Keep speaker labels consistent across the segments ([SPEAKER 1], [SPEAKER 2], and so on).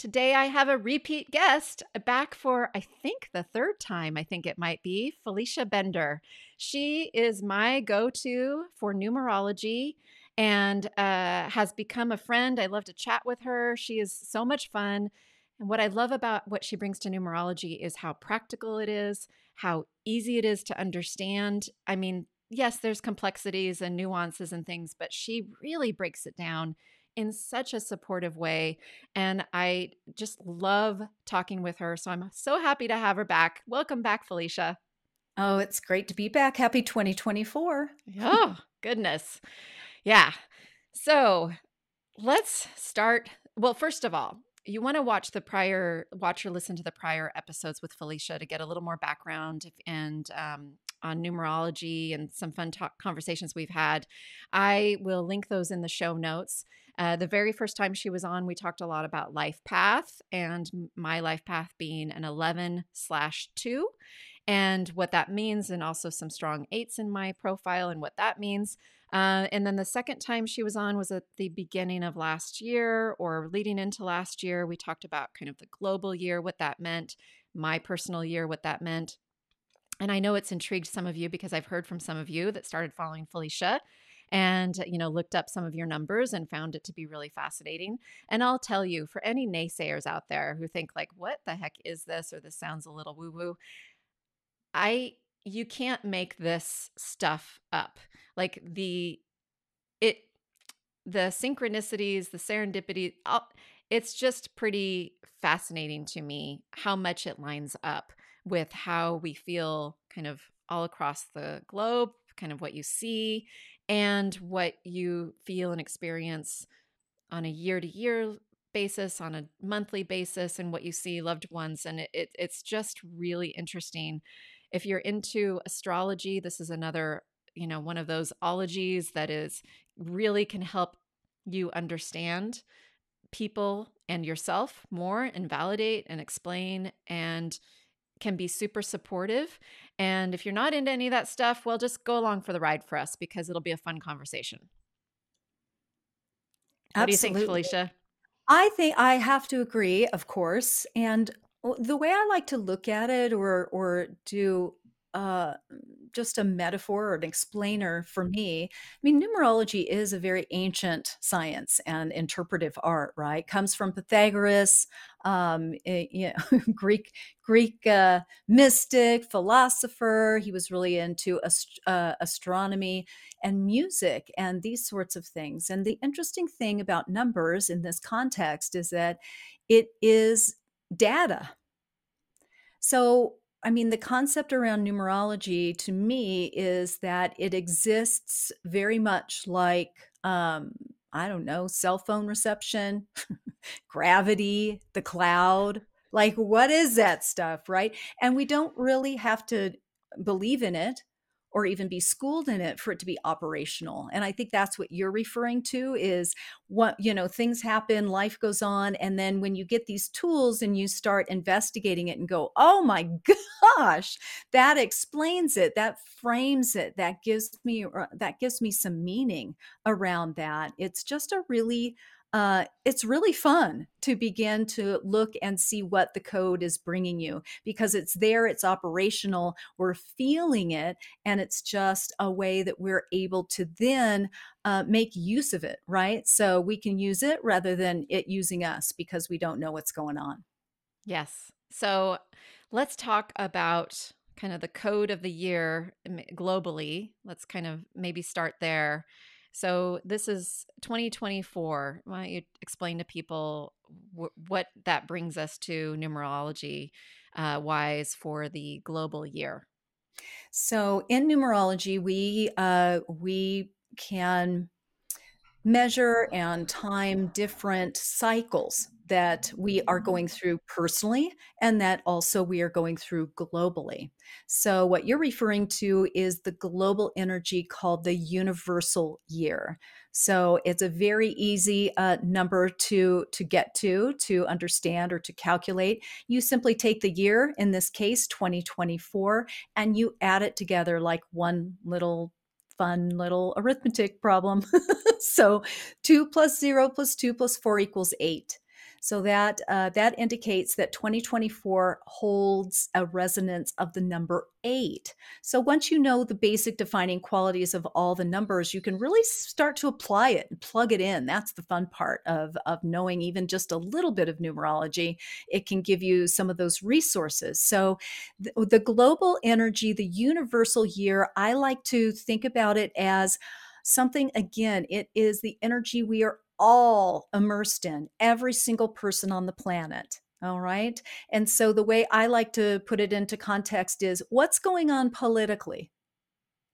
[SPEAKER 1] Today I have a repeat guest back for, I think, the third time, I think it might be, Felicia Bender. She is my go to for numerology and uh, has become a friend. I love to chat with her. She is so much fun. And what I love about what she brings to numerology is how practical it is, how easy it is to understand. I mean, yes, there's complexities and nuances and things, but she really breaks it down in such a supportive way. And I just love talking with her. So I'm so happy to have her back. Welcome back, Felicia.
[SPEAKER 2] Oh, it's great to be back. Happy 2024.
[SPEAKER 1] oh, goodness. Yeah. So let's start. Well, first of all, you want to watch the prior, watch or listen to the prior episodes with Felicia to get a little more background and um, on numerology and some fun talk conversations we've had. I will link those in the show notes. Uh, the very first time she was on, we talked a lot about life path and my life path being an 11 slash 2 and what that means, and also some strong eights in my profile and what that means. Uh, and then the second time she was on was at the beginning of last year or leading into last year. We talked about kind of the global year, what that meant, my personal year, what that meant. And I know it's intrigued some of you because I've heard from some of you that started following Felicia and you know looked up some of your numbers and found it to be really fascinating. And i'll tell you for any naysayers out there who think like what the heck is this? or this sounds a little woo woo i you can't make this stuff up. Like the it the synchronicities the serendipity it's just pretty fascinating to me how much it lines up with how we feel kind of all across the globe, kind of what you see, and what you feel and experience on a year to year basis, on a monthly basis, and what you see loved ones. And it, it, it's just really interesting. If you're into astrology, this is another, you know, one of those ologies that is really can help you understand people and yourself more and validate and explain and can be super supportive. And if you're not into any of that stuff, well, just go along for the ride for us because it'll be a fun conversation. What do you think, Felicia?
[SPEAKER 2] I think I have to agree, of course. And uh, the way I like to look at it or or do uh, just a metaphor or an explainer for me. I mean, numerology is a very ancient science and interpretive art, right? Comes from Pythagoras, um, it, eh, you know, Greek Greek uh, mystic, philosopher. He was really into ast- uh, astronomy and music and these sorts of things. And the interesting thing about numbers in this context is that it is data. So I mean, the concept around numerology to me is that it exists very much like, um, I don't know, cell phone reception, gravity, the cloud. Like, what is that stuff, right? And we don't really have to believe in it or even be schooled in it for it to be operational and i think that's what you're referring to is what you know things happen life goes on and then when you get these tools and you start investigating it and go oh my gosh that explains it that frames it that gives me uh, that gives me some meaning around that it's just a really uh, it's really fun to begin to look and see what the code is bringing you because it's there, it's operational, we're feeling it, and it's just a way that we're able to then uh, make use of it, right? So we can use it rather than it using us because we don't know what's going on.
[SPEAKER 1] Yes. So let's talk about kind of the code of the year globally. Let's kind of maybe start there. So this is 2024. Why don't you explain to people what that brings us to numerology uh, wise for the global year?
[SPEAKER 2] So in numerology, we uh, we can measure and time different cycles that we are going through personally and that also we are going through globally. So, what you're referring to is the global energy called the universal year. So, it's a very easy uh, number to, to get to, to understand, or to calculate. You simply take the year, in this case, 2024, and you add it together like one little fun little arithmetic problem. so 2 plus 0 plus 2 plus 4 equals 8. So that uh, that indicates that 2024 holds a resonance of the number eight. So once you know the basic defining qualities of all the numbers, you can really start to apply it and plug it in. That's the fun part of of knowing even just a little bit of numerology. It can give you some of those resources. So the, the global energy, the universal year, I like to think about it as something again it is the energy we are all immersed in, every single person on the planet. All right. And so the way I like to put it into context is what's going on politically?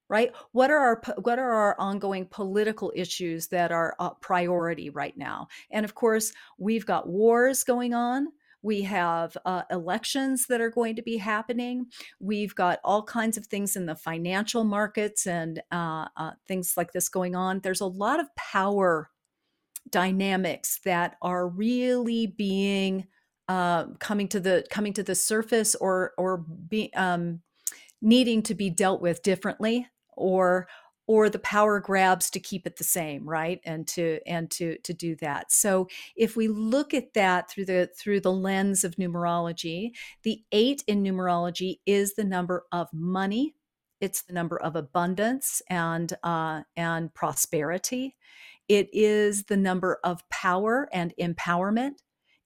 [SPEAKER 2] Right? What are our what are our ongoing political issues that are a priority right now? And of course, we've got wars going on. We have uh, elections that are going to be happening. We've got all kinds of things in the financial markets and uh, uh, things like this going on. There's a lot of power dynamics that are really being uh, coming to the coming to the surface or or be um, needing to be dealt with differently or or the power grabs to keep it the same right and to and to to do that. So if we look at that through the through the lens of numerology the 8 in numerology is the number of money it's the number of abundance and uh, and prosperity it is the number of power and empowerment.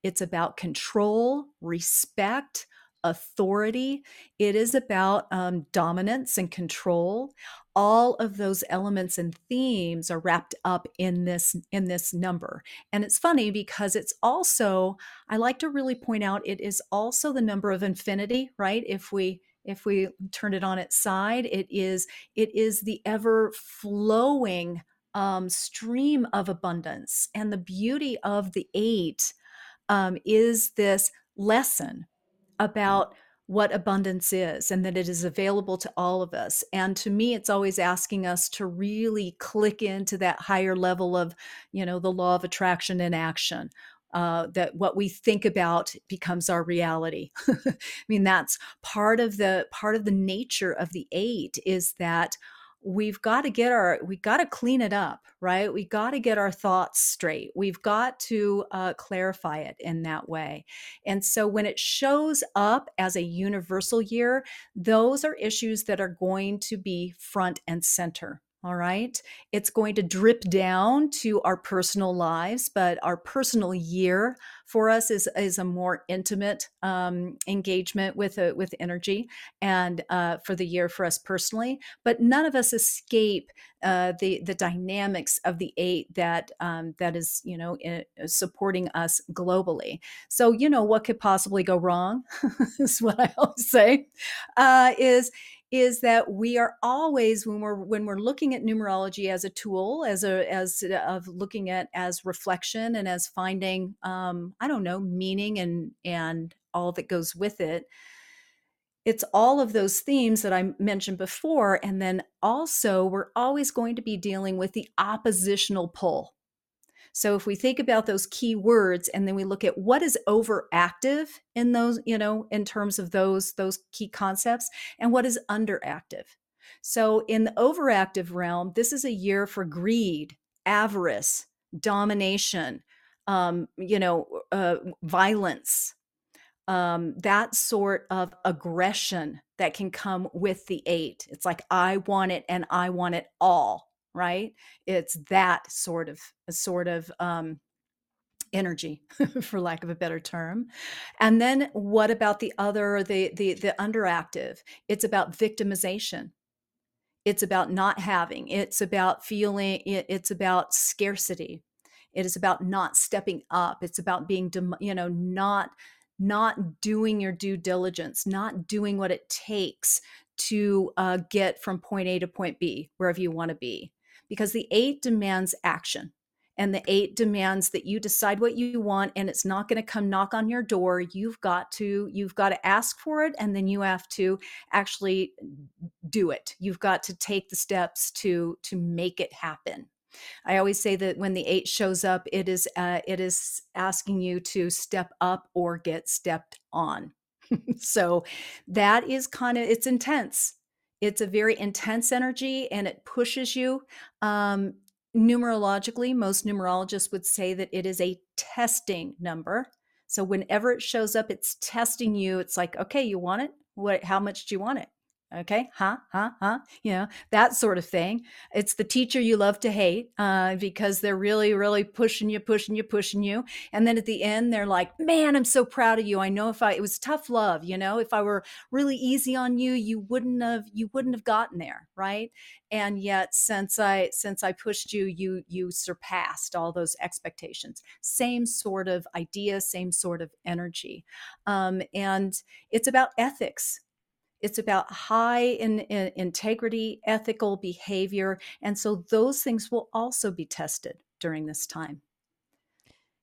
[SPEAKER 2] It's about control, respect, authority. It is about um, dominance and control. All of those elements and themes are wrapped up in this in this number. And it's funny because it's also I like to really point out it is also the number of infinity, right? If we if we turn it on its side, it is it is the ever flowing um, stream of abundance. And the beauty of the eight um, is this lesson about what abundance is and that it is available to all of us. And to me, it's always asking us to really click into that higher level of, you know, the law of attraction in action. Uh, that what we think about becomes our reality. I mean, that's part of the part of the nature of the eight is that we've got to get our we got to clean it up right? We got to get our thoughts straight. We've got to uh, clarify it in that way. And so when it shows up as a universal year those are issues that are going to be front and center all right. It's going to drip down to our personal lives, but our personal year for us is, is a more intimate um, engagement with a, with energy and uh, for the year for us personally. But none of us escape uh, the the dynamics of the eight that um, that is you know in, supporting us globally. So you know what could possibly go wrong is what I always say uh, is is that we are always when we're when we're looking at numerology as a tool as a as of looking at as reflection and as finding um i don't know meaning and and all that goes with it it's all of those themes that I mentioned before. And then also, we're always going to be dealing with the oppositional pull. So if we think about those key words and then we look at what is overactive in those, you know, in terms of those those key concepts and what is underactive. So in the overactive realm, this is a year for greed, avarice, domination, um, you know, uh, violence, um, that sort of aggression that can come with the eight. It's like, I want it and I want it all right? It's that sort of a sort of um energy for lack of a better term. And then what about the other the the the underactive? It's about victimization. It's about not having. It's about feeling it's about scarcity. It is about not stepping up. It's about being you know not not doing your due diligence not doing what it takes to uh, get from point a to point b wherever you want to be because the eight demands action and the eight demands that you decide what you want and it's not going to come knock on your door. You've got to you've got to ask for it and then you have to actually do it. You've got to take the steps to to make it happen. I always say that when the eight shows up it is uh, it is asking you to step up or get stepped on. So that is kind of it's intense it's a very intense energy and it pushes you um, numerologically, most numerologists would say that it is a testing number. So whenever it shows up, it's testing you. It's like, okay, you want it? What? How much do you want it? Okay huh huh huh you know that sort of thing. It's the teacher you love to hate uh, because they're really really pushing you pushing you pushing you and then at the end they're like man i'm so proud of you. I know if i it was tough love you know? If i were really easy on you you wouldn't have you wouldn't have gotten there right? And yet since i since i pushed you you you surpassed all those expectations. Same sort of idea same sort of energy. Um, and it's about ethics it's about high in, in, integrity, ethical behavior. And so those things will also be tested during this time.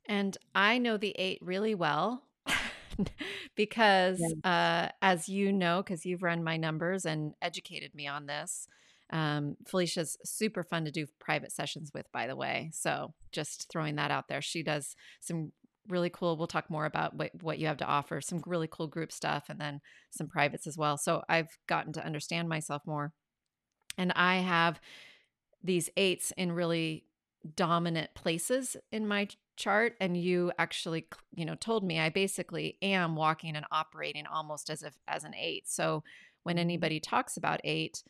[SPEAKER 1] And I know the eight really well because, yeah. uh, as you know, because you've run my numbers and educated me on this, um, Felicia's super fun to do private sessions with, by the way. So just throwing that out there. She does some really cool. We'll talk more about what, what you have to offer, some really cool group stuff, and then some privates as well. So I've gotten to understand myself more. And I have these eights in really dominant places in my chart and you actually you know told me i basically am walking and operating almost as if as an eight so when anybody talks about eight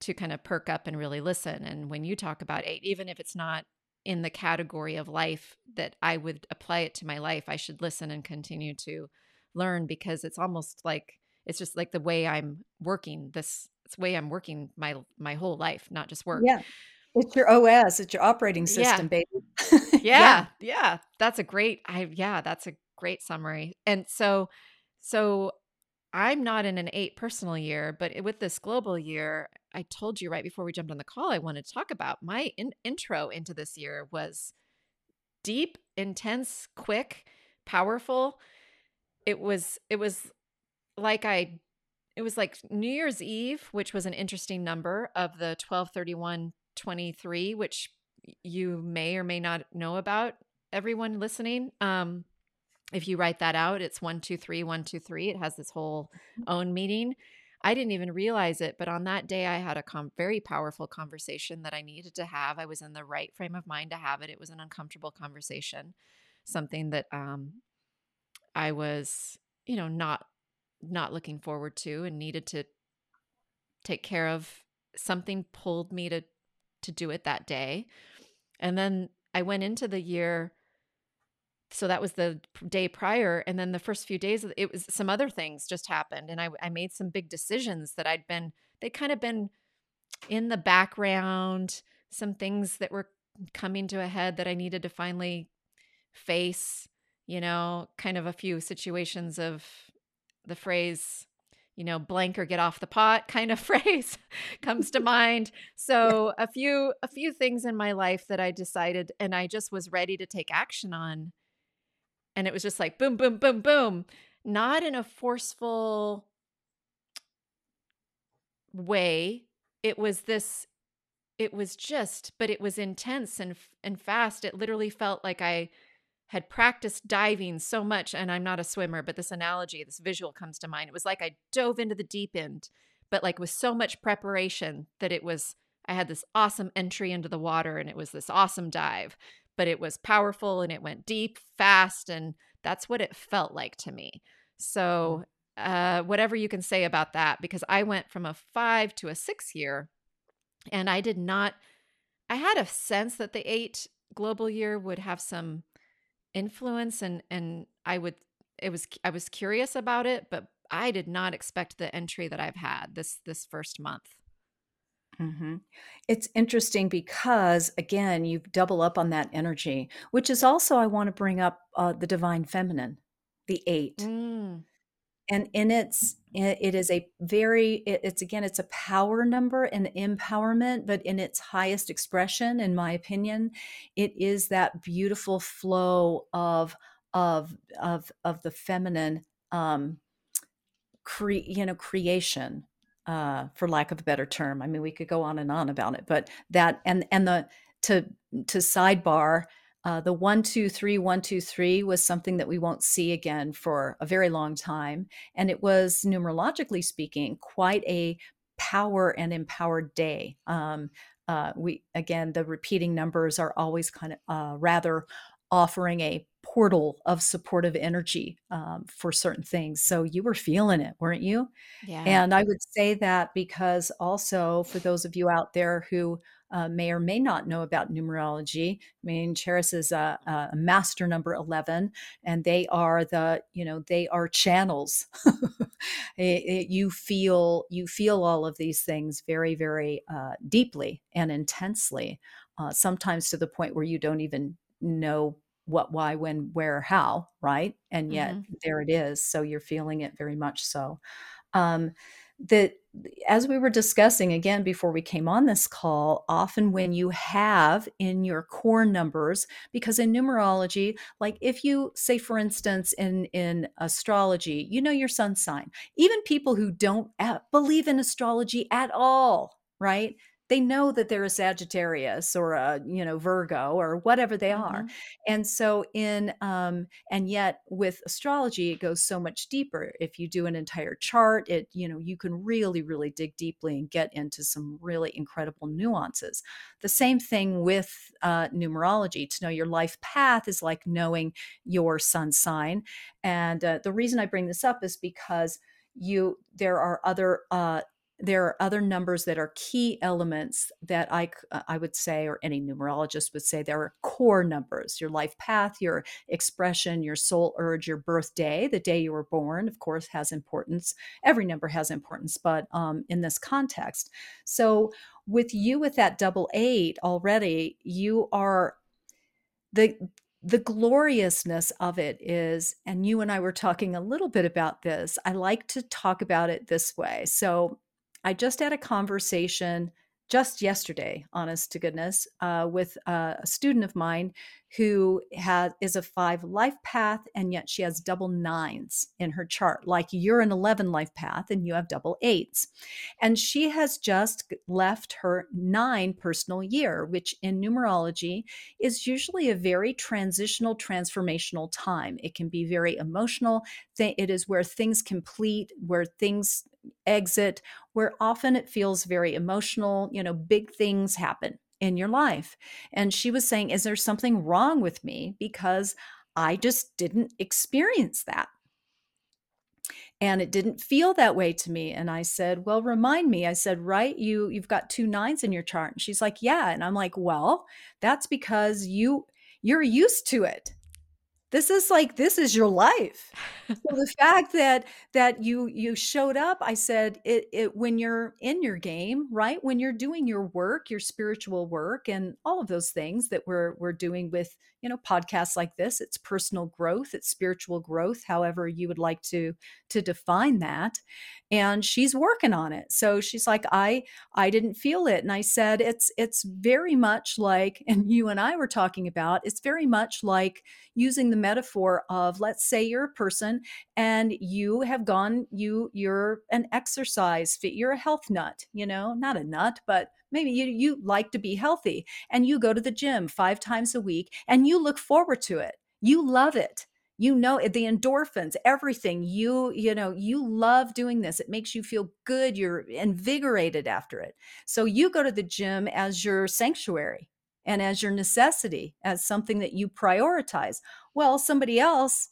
[SPEAKER 1] to kind of perk up and really listen and when you talk about eight even if it's not in the category of life that I would apply it to my life, I should listen and continue to learn because it's almost like it's just like the way I'm working this it's the way I'm working my my whole life, not just work.
[SPEAKER 2] Yeah. It's your OS, it's your operating system,
[SPEAKER 1] yeah. baby. yeah, yeah, yeah. That's a great I yeah, that's a great summary. And so so I'm not in an eight personal year, but with this global year, I told you right before we jumped on the call, I wanted to talk about my in- intro into this year was deep, intense, quick, powerful. It was, it was like I, it was like New Year's Eve, which was an interesting number of the 1231 23, which you may or may not know about everyone listening. Um, if you write that out, it's one, two, three, one, two, three. It has this whole mm-hmm. own meaning. I didn't even realize it, but on that day, I had a com- very powerful conversation that I needed to have. I was in the right frame of mind to have it. It was an uncomfortable conversation, something that um, I was, you know, not not looking forward to and needed to take care of. Something pulled me to to do it that day, and then I went into the year so that was the day prior and then the first few days it was some other things just happened and I, I made some big decisions that i'd been they kind of been in the background some things that were coming to a head that i needed to finally face you know kind of a few situations of the phrase you know blank or get off the pot kind of phrase comes to mind. So a few a few things in my life that i decided and i just was ready to take action on and it was just like boom boom boom boom. Not in a forceful way. It was this it was just but it was intense and and fast. It literally felt like i had practiced diving so much and i'm not a swimmer but this analogy this visual comes to mind. It was like i dove into the deep end but like with so much preparation that it was i had this awesome entry into the water and it was this awesome dive but it was powerful and it went deep, fast, and that's what it felt like to me. So, mm. uh, whatever you can say about that, because I went from a five to a six year, and I did not, I had a sense that the eight global year would have some influence and and I would it was I was curious about it, but I did not expect the entry that I've had this this first month.
[SPEAKER 2] Mhm. It's interesting because, again, you double up on that energy, which is also I wanna bring up, uh, the divine feminine, the 8.
[SPEAKER 1] Mm.
[SPEAKER 2] And in its it is a very it's again, it's a power number and empowerment, but in its highest expression, in my opinion, it is that beautiful flow of of of of the feminine, um, cre you know, creation, uh, for lack of a better term. I mean, we could go on and on about it, but that and and the to to sidebar, uh, the 1, 2, 3, 1, 2, 3 was something that we won't see again for a very long time, and it was, numerologically speaking, quite a power and empowered day. Um, uh, we again, the repeating numbers are always kinda, uh, rather offering a portal of supportive energy, um, for certain things, so you were feeling it, weren't you?
[SPEAKER 1] Yeah.
[SPEAKER 2] And I would say that because also for those of you out there who, uh, may or may not know about numerology, I mean, Charis is a a master number 11, and they are the you know, they are channels. Eh eh, you feel you feel all of these things very, very, uh, deeply and intensely, uh, sometimes to the point where you don't even know what, why, when, where, how, right? And yet
[SPEAKER 1] Mhm.
[SPEAKER 2] there it is, so you're feeling it very much so. Um, the as we were discussing again before we came on this call, often when you have in your core numbers because in numerology, like, if you say, for instance, in in astrology, you know your sun sign. Even people who don't believe in astrology at all, right? They know that they're a Sagittarius or a, you know, Virgo or whatever they are,
[SPEAKER 1] Mhm.
[SPEAKER 2] and so in, um and yet with astrology, it goes so much deeper. If you do an entire chart, it you know, you can really, really dig deeply and get into some really incredible nuances. The same thing with, uh, numerology. To know your life path is like knowing your sun sign, and, uh, the reason I bring this up is because you there are other, uh there are other numbers that are key elements that I uh, I would say, or any numerologist would say there are core numbers. Your life path, your expression, your soul urge, your birthday, the day you were born, of course, has importance. Every number has importance, but, um, in this context. So, with you with that double eight already, you are the the gloriousness of it is and you and I were talking a little bit about this, I like to talk about it this way. So, I just had a conversation just yesterday, honest to goodness, uh, with a a student of mine who ha is a 5 life path, and yet she has double 9s in her chart, like you're an 11 life path and you have double 8s. And she has just left her 9 personal year, which in numerology is usually a very transitional, transformational time. It can be very emotional. It is where things complete, where things exit, where often it feels very emotional, you know, big things happen in your life. And she was saying, "Is there something wrong with me because I just didn't experience that?" And it didn't feel that way to me, and I said, "Well, remind me." I said, "Right, you you've got two nines in your chart." And she's like, "Yeah." And I'm like, "Well, that's because you you're used to it. This is like this is your life." So the fact that that you you showed up, I said, "It it when you're in your game, right? When you're doing your work, your spiritual work, and all of those things that we're we're doing with, you know, podcasts like this, it's personal growth, it's spiritual growth, however you would like to to define that." And she's working on it. So she's like, "I I didn't feel it." And I said, "It's it's very much like" and you and I were talking about, it's very much like using the metaphor of, let's say you're a person and you have gone you you're an exercise fit you're a health nut, you know? Not a nut, but maybe you you like to be healthy, and you go to the gym 5 times a week, and you look forward to it. You love it. You know it the endorphins, everything. You you know, you love doing this. It makes you feel good, you're invigorated after it. So you go to the gym as your sanctuary and as your necessity, as something that you prioritize. Well, somebody else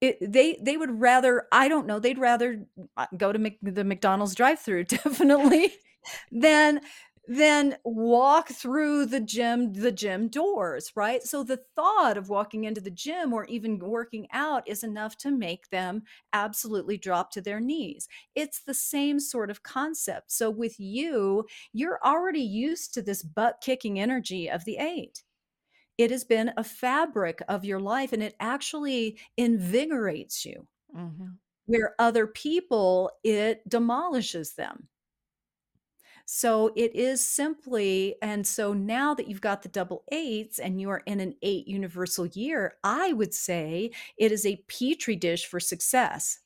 [SPEAKER 2] it they they would rather I don't know, they'd rather, uh, go to Mc the McDonald's drive-through definitely than then walk through the gym the gym doors, right? So the thought of walking into the gym or even working out is enough to make them absolutely drop to their knees. It's the same sort of concept. So with you, you're already used to this butt-kicking energy of the 8. It has been a fabric of your life and it actually invigorates you.
[SPEAKER 1] Mhm.
[SPEAKER 2] Where other people, it demolishes them. So it is simply and so now that you've got the double 8s and you are in an 8 universal year, I would say it is a petri dish for success.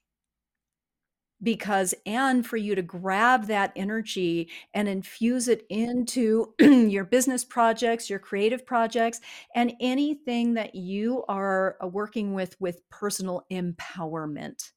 [SPEAKER 2] Because and for you to grab that energy and infuse it into your business projects, your creative projects, and anything that you are, uh, working with with personal empowerment,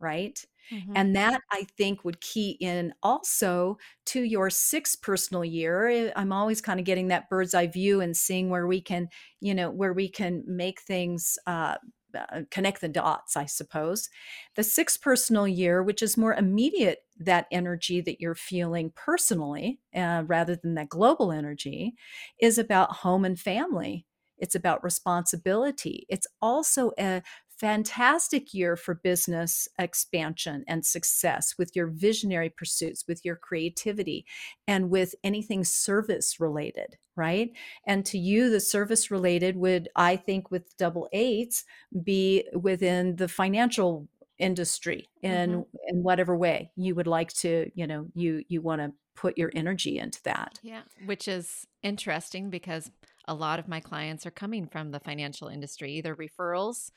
[SPEAKER 2] right?
[SPEAKER 1] Mhm.
[SPEAKER 2] And that I think would key in also to your 6th personal year. Eh, I'm always kinda getting that bird's eye view and seeing where we can, you know, where we can make things, uh, uh, connect the dots, I suppose. The 6th personal year, which is more immediate, that energy that you're feeling personally, uh, rather than that global energy, is about home and family. It's about responsibility. It's also a fantastic year for business expansion and success with your visionary pursuits, with your creativity, and with anything service related, right? And to you, the service related would, I think, with double 8s, be within the financial industry in mm-hmm. in whatever way you would like to, you know, you you wanna put your energy into that.
[SPEAKER 1] Yeah, which is interesting because a lot of my clients are coming from the financial industry, either referrals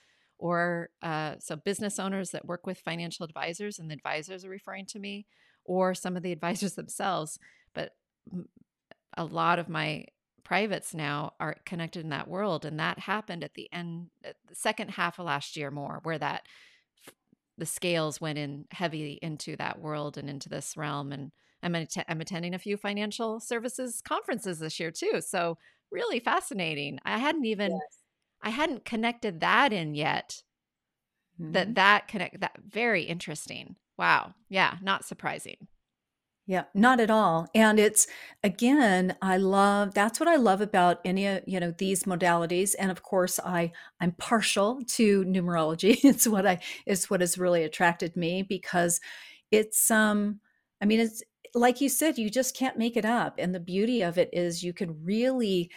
[SPEAKER 1] or uh, so business owners that work with financial advisors and the advisors are referring to me, or some of the advisors themselves. But a lot of my privates now are connected in that world, and that happened at the end, the second half of last year, more where that the scales went in heavy into that world and into this realm and I'm, att- I'm attending a few financial services conferences this year too. So really fascinating. I hadn't even
[SPEAKER 2] Yes.
[SPEAKER 1] I hadn't connected that in yet. That
[SPEAKER 2] Mhm.
[SPEAKER 1] that connect that very interesting. Wow. Yeah, not surprising.
[SPEAKER 2] Yeah, not at all. And it's again, I love that's what I love about any of, you know, these modalities. And of course, I I'm partial to numerology. It's what I it's what has really attracted me because it's um I mean it's like you said, you just can't make it up. And the beauty of it is you can really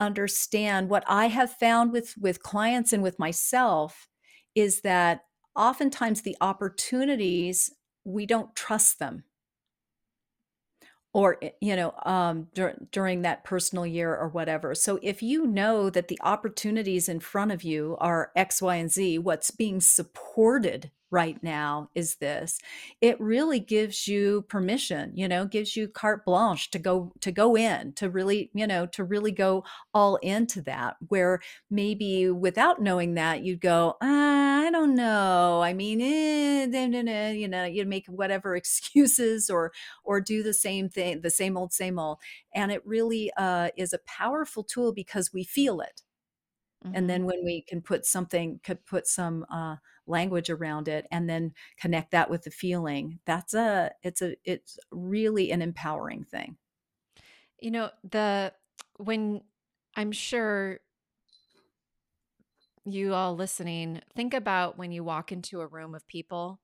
[SPEAKER 2] understand what I have found with with clients and with myself is that oftentimes the opportunities we don't trust them. Or eh, you know um dur- during that personal year or whatever. So if you know that the opportunities in front of you are x y and z what's being supported right now is this it really gives you permission you know gives you carte blanche to go to go in to really you know to really go all into that where maybe without knowing that you'd go "Ah, i don't know i mean eh, nah, nah, nah," you know you'd make whatever excuses or or do the same thing, the same old, same old. And it really uh, is a powerful tool because we feel it. And
[SPEAKER 1] hmm
[SPEAKER 2] then when we can put something, could put some uh, language around it, and then connect that with the feeling, that's a, it's a, it's really an empowering thing.
[SPEAKER 1] You know, the when I'm sure you all listening, think about when you walk into a room of people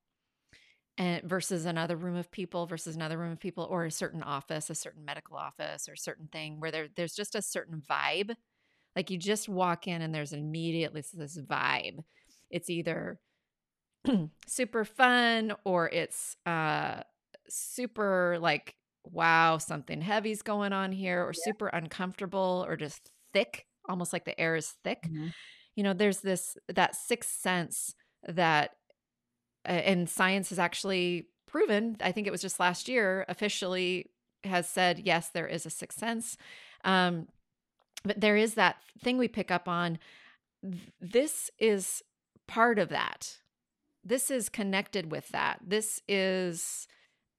[SPEAKER 1] and versus another room of people versus another room of people or a certain office, a certain medical office or certain thing where there there's just a certain vibe. Like you just walk in and there's immediately this vibe. It's either super fun or it's uh super like wow something heavy's going on here or super uncomfortable or just thick almost like the air is thick.
[SPEAKER 2] Mhm.
[SPEAKER 1] you know there's this that sixth sense that uh, and science has actually proven i think it was just last year officially has said yes there is a sixth sense. Um but there is that thing we pick up on. This is part of that this is connected with that. This is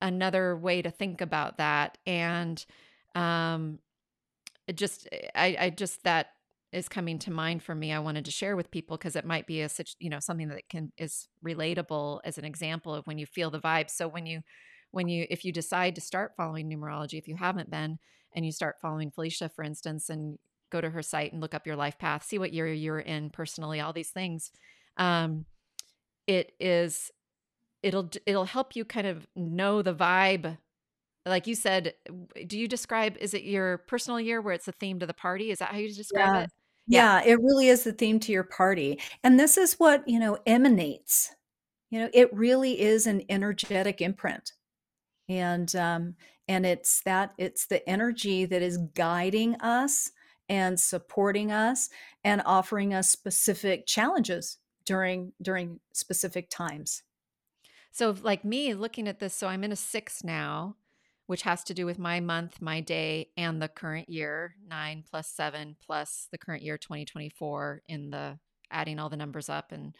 [SPEAKER 1] another way to think about that. And um, just, I, I just, that is coming to mind for me. I wanted to share with people because it might be a such, you know, something that can is relatable as an example of when you feel the vibe. So when you, when you if you decide to start following numerology if you haven't been and you start following felicia for instance and go to her site and look up your life path see what year you're in personally all these things um, it is it'll it'll help you kind of know the vibe. Like you said do you describe is it your personal year where it's the theme to the party? Is that how you describe
[SPEAKER 2] Yeah.
[SPEAKER 1] it?
[SPEAKER 2] Yeah, it really is the theme to your party, and this is what, you know, emanates. You know, it really is an energetic imprint, and, um, and it's that it's the energy that is guiding us and supporting us and offering us specific challenges during during specific times.
[SPEAKER 1] So, like me looking at this, so I'm in a six now, which has to do with my month, my day, and the current year nine plus seven plus the current year 2024 in the adding all the numbers up and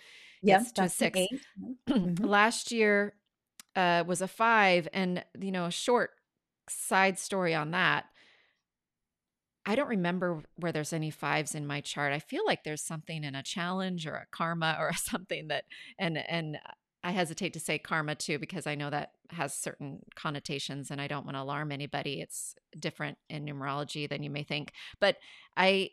[SPEAKER 1] gets to a
[SPEAKER 2] that's an
[SPEAKER 1] six.
[SPEAKER 2] 8. Mhm.
[SPEAKER 1] Last year uh, was a five. And, you know, a short side story on that. I don't remember where there's any fives in my chart. I feel like there's something in a challenge or a karma or something that, and, and, I hesitate to say karma too because I know that has certain connotations and I don't want to alarm anybody. It's different in numerology than you may think. But I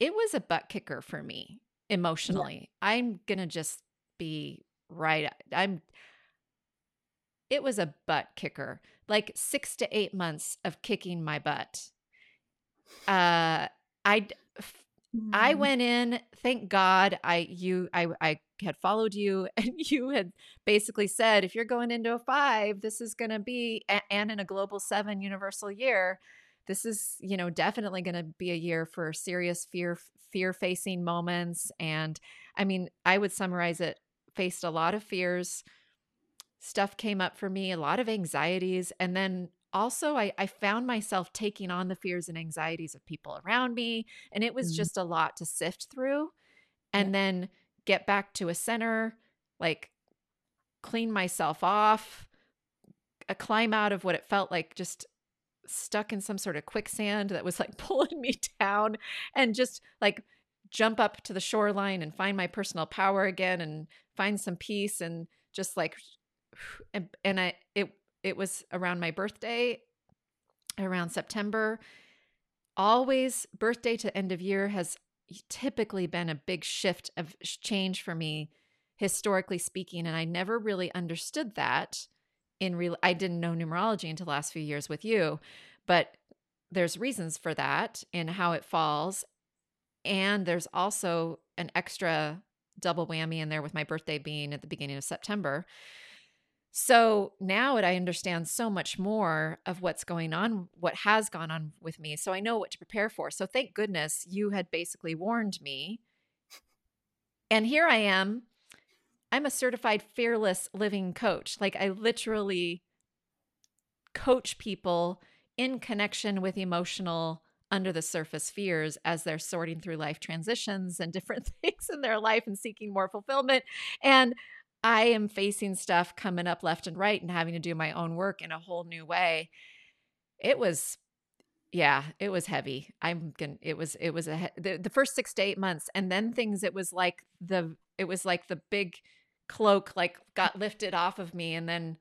[SPEAKER 1] it was a butt kicker for me
[SPEAKER 2] Yeah.
[SPEAKER 1] emotionally. I'm going to just be right. I'm it was a butt kicker. Like 6 to 8 months of kicking my butt. Uh I I
[SPEAKER 2] Mm.
[SPEAKER 1] went in, thank God I you I I had followed you and you had basically said if you're going into a 5, this is going to be and in a global 7 universal year, this is, you know, definitely going to be a year for serious fear fear facing moments and I mean, I would summarize it faced a lot of fears, stuff came up for me, a lot of anxieties. And then also, I, I found myself taking on the fears and anxieties of people around me. And it was
[SPEAKER 2] Mhm.
[SPEAKER 1] just a lot to sift through
[SPEAKER 2] Yeah.
[SPEAKER 1] and then get back to a center, like clean myself off, a climb out of what it felt like just stuck in some sort of quicksand that was like pulling me down and just like jump up to the shoreline and find my personal power again and find some peace and just like and, and I it it was around my birthday around September. Always birthday to end of year has typically been a big shift of change for me historically speaking and I never really understood that in real I didn't know numerology until the last few years with you but there's reasons for that and how it falls and there's also an extra double whammy in there with my birthday being at the beginning of September so now I understand so much more of what's going on, what has gone on with me. So I know what to prepare for. So thank goodness you had basically warned me. And here I am. I'm a certified fearless living coach. Like I literally coach people in connection with emotional under the surface fears as they're sorting through life transitions and different things in their life and seeking more fulfillment. And I am facing stuff coming up left and right and having to do my own work in a whole new way. It was yeah, it was heavy. I'm gonna it was it was a the, the first 6 to 8 months and then things it was like the it was like the big cloak like got lifted off of me and then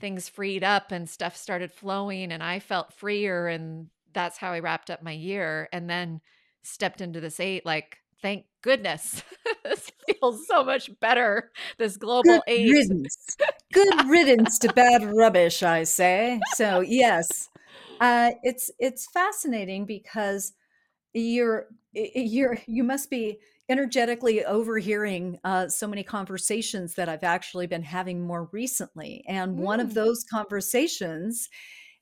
[SPEAKER 1] things freed up and stuff started flowing and I felt freer and that's how I wrapped up my year and then stepped into this 8 like thank goodness. this feels so much better. This
[SPEAKER 2] Good
[SPEAKER 1] global 8.
[SPEAKER 2] riddance. Good riddance to bad rubbish, I say. So, yes. Uh, it's it's fascinating because you're you're you must be energetically overhearing uh, so many conversations that I've actually been having more recently, and one of
[SPEAKER 1] Mm.
[SPEAKER 2] those conversations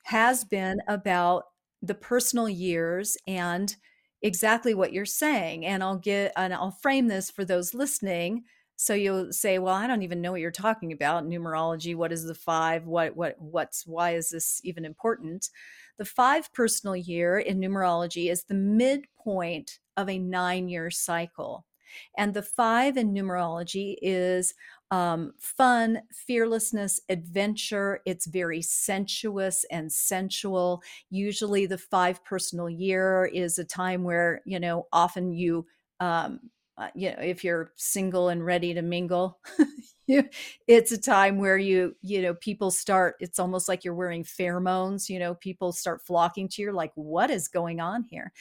[SPEAKER 2] has been about the personal years and exactly what you're saying. And I'll get and I'll frame this for those listening. So you'll say, "Well, I don't even know what you're talking about. Numerology. What is the five? What what what's why is this even important?" The five personal year in numerology is the midpoint of a nine year cycle. And the five in numerology is um, fun, fearlessness, adventure. It's very sensuous and sensual. Usually, the five personal year is a time where, you know, often you, um, uh, you know, if you're single and ready to mingle, it's a time where you you know people start it's almost like you're wearing pheromones you know people start flocking to you like what is going on here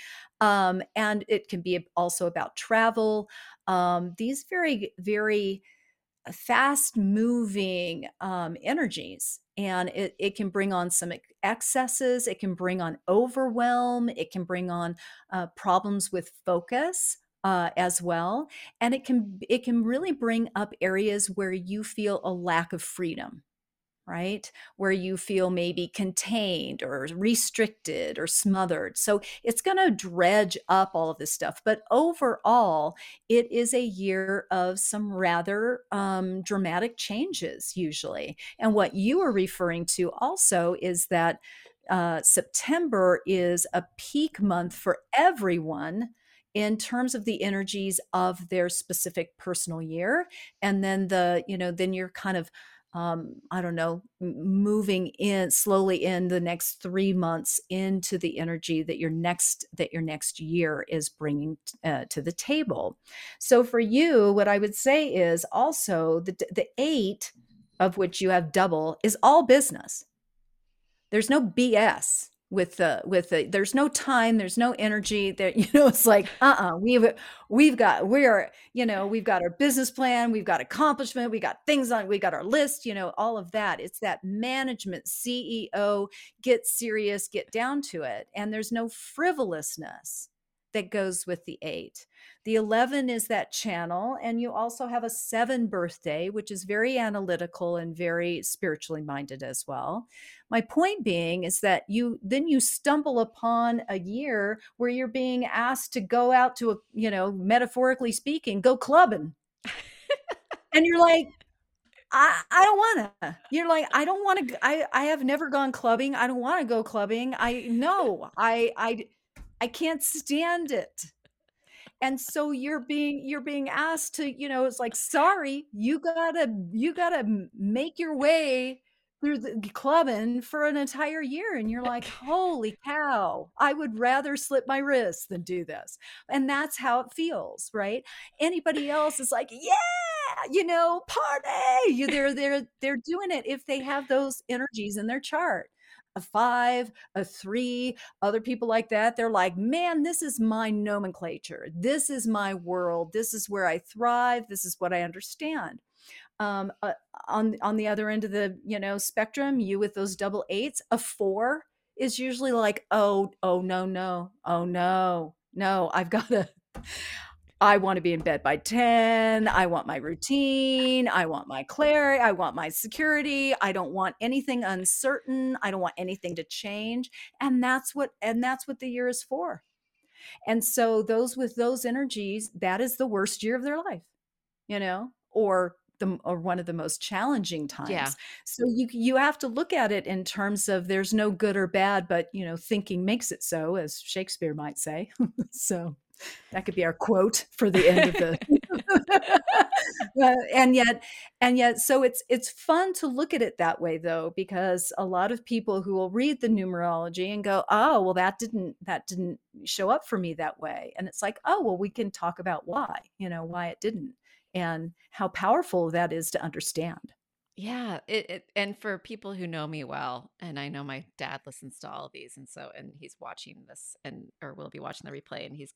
[SPEAKER 2] um, and it can be also about travel um, these very very fast moving um, energies and it, it can bring on some excesses it can bring on overwhelm it can bring on uh, problems with focus uh, as well and it can it can really bring up areas where you feel a lack of freedom right? Where you feel maybe contained or restricted or smothered. So it's going to dredge up all of this stuff. But overall, it is a year of some rather um, dramatic changes, usually. And what you are referring to also is that uh, September is a peak month for everyone in terms of the energies of their specific personal year and then the you know then you're kind of um, I don't know, moving in slowly in the next three months into the energy that your next that your next year is bringing uh, to the table. So for you, what I would say is also the the eight of which you have double is all business. There's no BS with the with the there's no time there's no energy that you know it's like uh-uh we've we've got we're you know we've got our business plan we've got accomplishment we got things on we got our list you know all of that. It's that management ceo get serious get down to it. And there's no frivolousness that goes with the eight. The 11 is that channel. And you also have a seven birthday, which is very analytical and very spiritually minded as well. My point being is that you then you stumble upon a year where you're being asked to go out to a, you know, metaphorically speaking, go clubbing. and you're like, I, I don't want to. You're like, I don't want to. I, I have never gone clubbing. I don't want to go clubbing. I know. I, I, I can't stand it. And so you're being you're being asked to, you know, it's like, sorry, you gotta you gotta make your way through the clubbing for an entire year. And you're like, holy cow, I would rather slip my wrist than do this. And that's how it feels, right? Anybody else is like, yeah, you know, party. They're they're they're doing it if they have those energies in their chart a five, a three, other people like that. They're like, man, this is my nomenclature. This is my world. This is where I thrive. This is what I understand. Um, uh, on on the other end of the you know spectrum, you with those double eights, a four is usually like, oh, oh no, no, oh no, no, I've got to. I want to be in bed by 10. I want my routine. I want my clarity. I want my security. I don't want anything uncertain. I don't want anything to change. And that's what and that's what the year is for. And so those with those energies, that is the worst year of their life. You know, or the or one of the most challenging times.
[SPEAKER 1] Yeah.
[SPEAKER 2] So you you have to look at it in terms of there's no good or bad, but you know, thinking makes it so, as Shakespeare might say. so that could be our quote for the end of the uh, and yet and yet so it's it's fun to look at it that way though because a lot of people who will read the numerology and go oh well that didn't that didn't show up for me that way. And it's like oh well we can talk about why you know why it didn't and how powerful that is to understand
[SPEAKER 1] yeah, it, it and for people who know me well, and I know my dad listens to all of these, and so and he's watching this and or will be watching the replay, and he's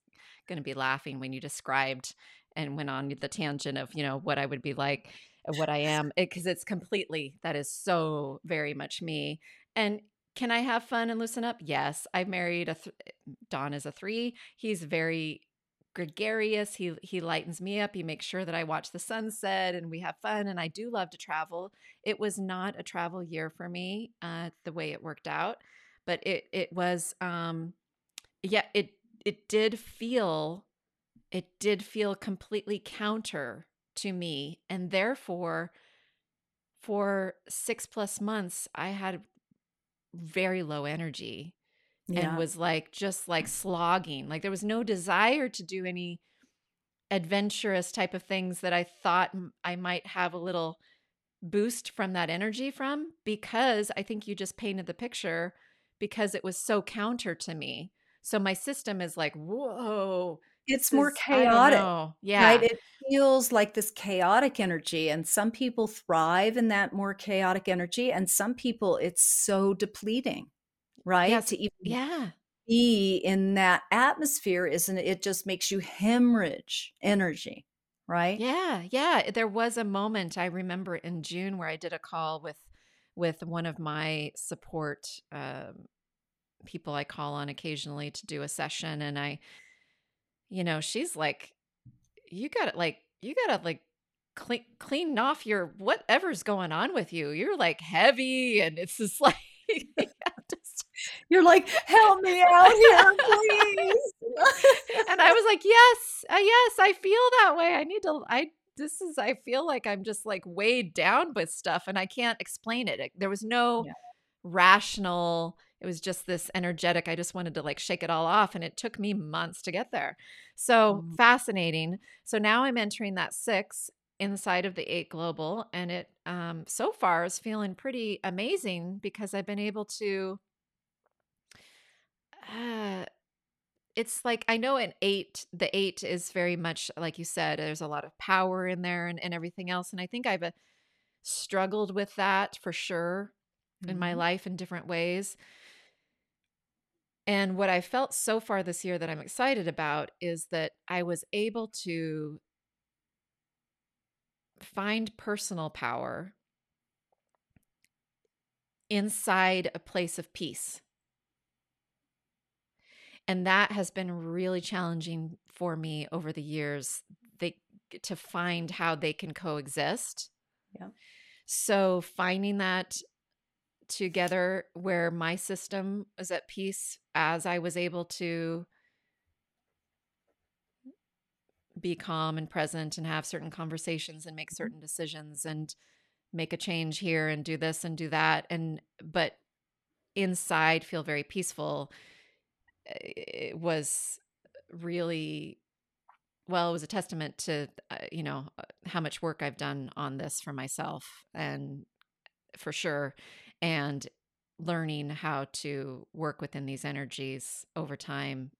[SPEAKER 1] going to be laughing when you described and went on the tangent of you know what I would be like, what I am, because it, it's completely that is so very much me. And can I have fun and loosen up? Yes, I married a th- eh, Don is a three. He's very gregarious. He he lightens me up. He makes sure that I watch the sunset and we have fun. And I do love to travel. It was not a travel year for me, uh, the way it worked out, but it it was um, yeah it it did feel it did feel completely counter to me, and therefore for six plus months I had very low energy yeah. and was like just like slogging. Like there was no desire to do any adventurous type of things that I thought I might have a little boost from that energy from because I think you just painted the picture because it was so counter to me. So my system is like, whoa,
[SPEAKER 2] It's more
[SPEAKER 1] is
[SPEAKER 2] chaotic,
[SPEAKER 1] know.
[SPEAKER 2] right?
[SPEAKER 1] Yeah.
[SPEAKER 2] It feels like this chaotic energy, and some people thrive in that more chaotic energy, and some people, it's so depleting, right?
[SPEAKER 1] Yes.
[SPEAKER 2] To even
[SPEAKER 1] Yeah.
[SPEAKER 2] be in that atmosphere, isn't it? It just makes you hemorrhage energy, right?
[SPEAKER 1] Yeah, yeah. There was a moment I remember in June where I did a call with with one of my support um, people I call on occasionally to do a session, and I, you know, she's like, "You got to like, you got to like." Clean, clean off your whatever's going on with you. You're like heavy, and it's just like
[SPEAKER 2] You're like, "Help me out here, please."
[SPEAKER 1] and I was like, "Yes, uh, yes, I feel that way. I need to. I this is. I feel like I'm just like weighed down with stuff, and I can't explain it. It- There was no
[SPEAKER 2] Yeah.
[SPEAKER 1] rational. It was just this energetic. I just wanted to like shake it all off, and it took me months to get there. So
[SPEAKER 2] Mm.
[SPEAKER 1] fascinating. So now I'm entering that six inside of the eight global, and it um, so far is feeling pretty amazing because I've been able to. Uh, it's like I know an eight, the eight is very much like you said, there's a lot of power in there and, and everything else. And I think I've uh, struggled with that for sure in my
[SPEAKER 2] Mhm.
[SPEAKER 1] life in different ways. And what I felt so far this year that I'm excited about is that I was able to find personal power inside a place of peace. And that has been really challenging for me over the years they to find how they can coexist.
[SPEAKER 2] Yeah.
[SPEAKER 1] So finding that together where my system was at peace as I was able to be calm and present and have certain conversations and make
[SPEAKER 2] Mhm.
[SPEAKER 1] certain decisions and make a change here and do this and do that and but inside feel very peaceful it was really well it was a testament to uh, you know uh, how much work I've done on this for myself and for sure and learning how to work within these energies over time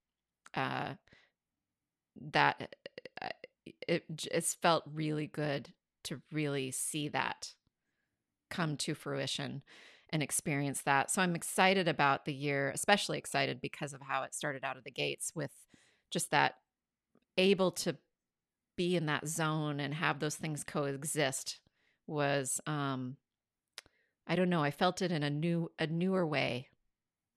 [SPEAKER 1] uh that uh, it j- it's felt really good to really see that come to fruition and experience that. So I'm excited about the year, especially excited because of how it started out of the gates with just that able to be in that zone and have those things coexist was um I don't know, I felt it in a new a newer way.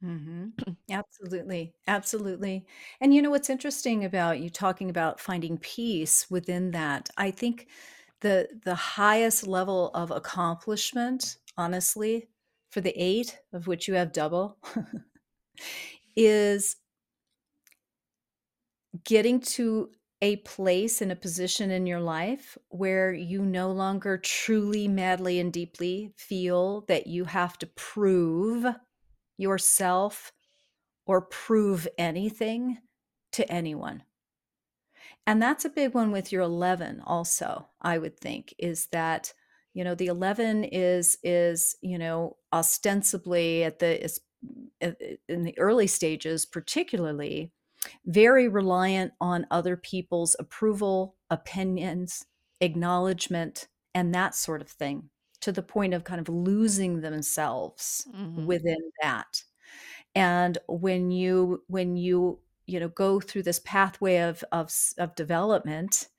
[SPEAKER 2] Mm-hmm. Absolutely, absolutely. And you know what's interesting about you talking about finding peace within that? I think the the highest level of accomplishment, honestly, for the 8 of which you have double, is getting to a place and a position in your life where you no longer truly, madly, and deeply feel that you have to prove yourself or prove anything to anyone. And that's a big one with your 11 also, I would think, is that, you know, the 11 is is, you know, ostensibly at the is uh, in the early stages particularly very reliant on other people's approval, opinions, acknowledgement, and that sort of thing to the point of kind of losing themselves
[SPEAKER 1] Mhm.
[SPEAKER 2] within that. And when you when you, you know, go through this pathway of of of development,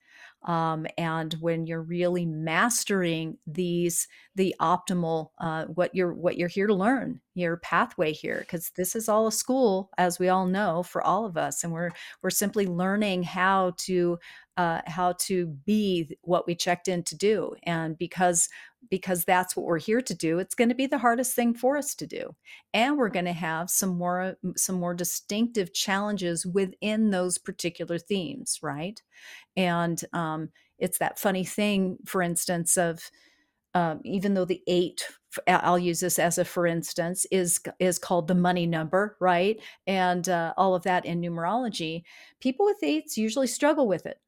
[SPEAKER 2] um, and when you're really mastering these the optimal, uh, what you're what you're here to learn, your pathway here, because this is all a school, as we all know, for all of us, and we're we're simply learning how to, uh, how to be what we checked in to do, and because because that's what we're here to do, it's gonna be the hardest thing for us to do. And we're going to have some more some more distinctive challenges within those particular themes right? And um, it's that funny thing for instance of um, even though the eight i'll use this as a for instance is is called the money number right? And uh, all of that in numerology people with eights usually struggle with it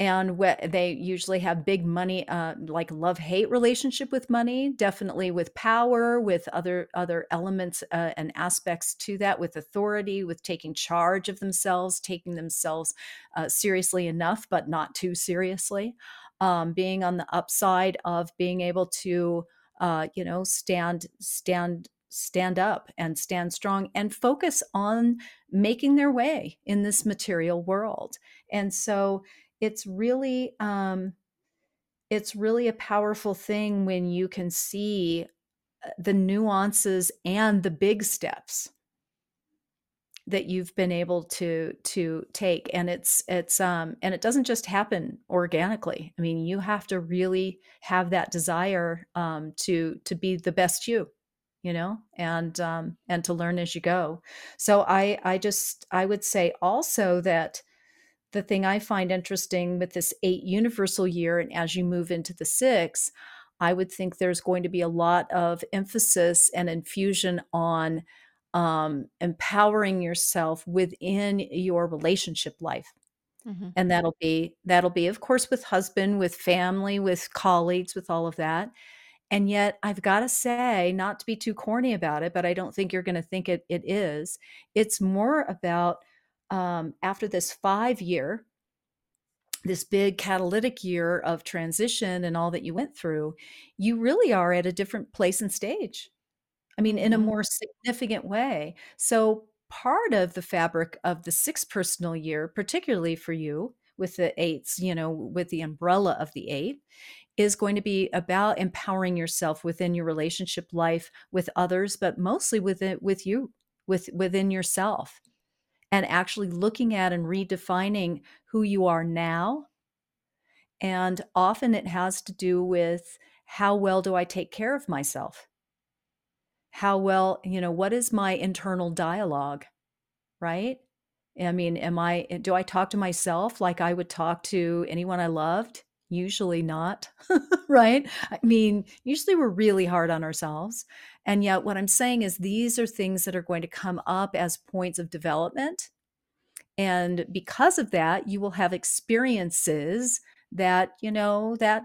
[SPEAKER 2] and they usually have big money uh, like love hate relationship with money definitely with power with other other elements uh, and aspects to that with authority with taking charge of themselves taking themselves uh, seriously enough but not too seriously. Um, being on the upside of being able to uh, you know stand stand stand up and stand strong and focus on making their way in this material world. And so it's really um it's really a powerful thing when you can see uh, the nuances and the big steps that you've been able to to take and it's it's um and it doesn't just happen organically. I mean you have to really have that desire um to to be the best you you know and um and to learn as you go. So i i just i would say also that the thing I find interesting with this eight universal year, and as you move into the six, I would think there's going to be a lot of emphasis and infusion on um, empowering yourself within your relationship life. Mm-hmm. And that'll be that'll be, of course, with husband, with family, with colleagues, with all of that. And yet, I've got to say, not to be too corny about it, but I don't think you're going to think it it is. It's more about um, after this five year, this big catalytic year of transition and all that you went through, you really are at a different place and stage. I mean, in a mm-hmm. more significant way. So, part of the fabric of the sixth personal year, particularly for you with the eights, you know, with the umbrella of the eight, is going to be about empowering yourself within your relationship life with others, but mostly within with you, with within yourself and actually looking at and redefining who you are now. And often it has to do with how well do I take care of myself? How well, you know, what is my internal dialogue? Right? I mean, am I, eh, do I talk to myself like I would talk to anyone I loved? Usually not, right? I mean, usually we're really hard on ourselves. And yet, what I'm saying is, these are things that are going to come up as points of development. And because of that, you will have experiences that, you know, that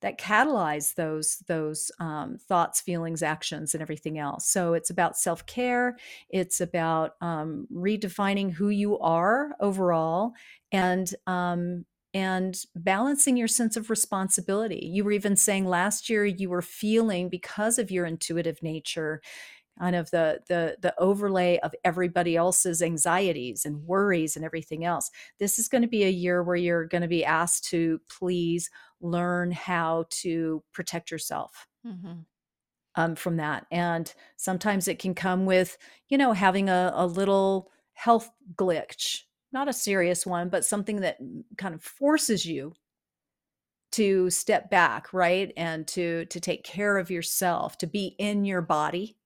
[SPEAKER 2] that catalyze those those um, thoughts feelings actions and everything else. So it's about self-care. It's about um, redefining who you are overall. And um, and balancing your sense of responsibility. You were even saying last year you were feeling because of your intuitive nature kind of the the the overlay of everybody else's anxieties and worries and everything else. This is going to be a year where you're going to be asked to please learn how to protect yourself. Mm-hmm. Um, from that. And sometimes it can come with, you know, having a, a little health glitch not a serious one, but something that kind of forces you to step back, right? And to to take care of yourself, to be in your body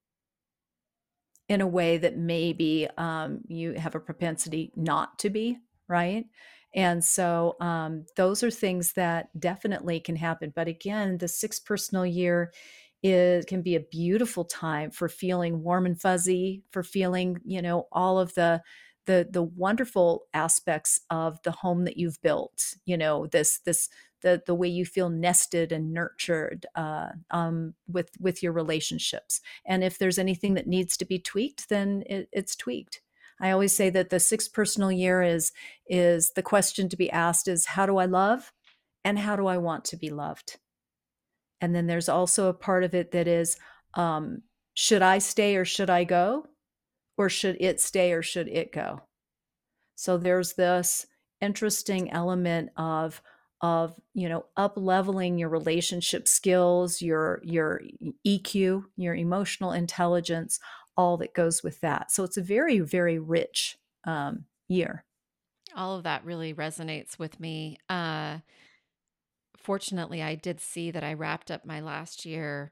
[SPEAKER 2] in a way that maybe um, you have a propensity not to be, right? And so um, those are things that definitely can happen. But again, the sixth personal year is can be a beautiful time for feeling warm and fuzzy, for feeling, you know, all of the the the wonderful aspects of the home that you've built you know this this the the way you feel nested and nurtured uh, um, with with your relationships. And if there's anything that needs to be tweaked then it, it's tweaked. I always say that the sixth personal year is is the question to be asked is how do i love? And how do i want to be loved? And then there's also a part of it that is um, should i stay or should i go or should it stay or should it go? So there's this interesting element of of you know up leveling your relationship skills your your eq your emotional intelligence all that goes with that so it's a very very rich um, year
[SPEAKER 1] all of that really resonates with me uh fortunately i did see that i wrapped up my last year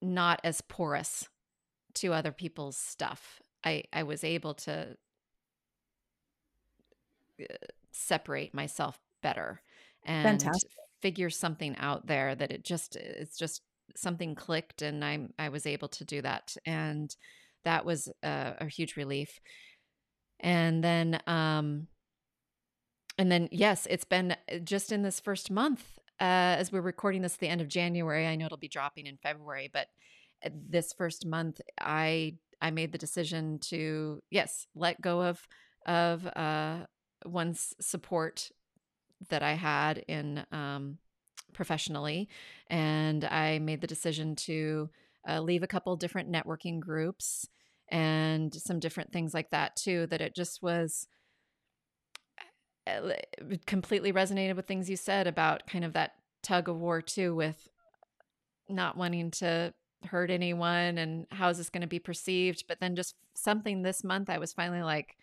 [SPEAKER 1] not as porous to other people's stuff. I I was able to uh, separate myself better and Fantastic. figure something out there that it just it's just something clicked and I'm I was able to do that and that was a, a huge relief. And then um and then yes, it's been uh, just in this first month uh, as we're recording this at the end of January. I know it'll be dropping in February, but this first month, I I made the decision to yes let go of of uh, one's support that I had in um, professionally, and I made the decision to uh, leave a couple different networking groups and some different things like that too. That it just was uh, completely resonated with things you said about kind of that tug of war too with not wanting to hurt anyone and how is this going to be perceived but then just something this month i was finally like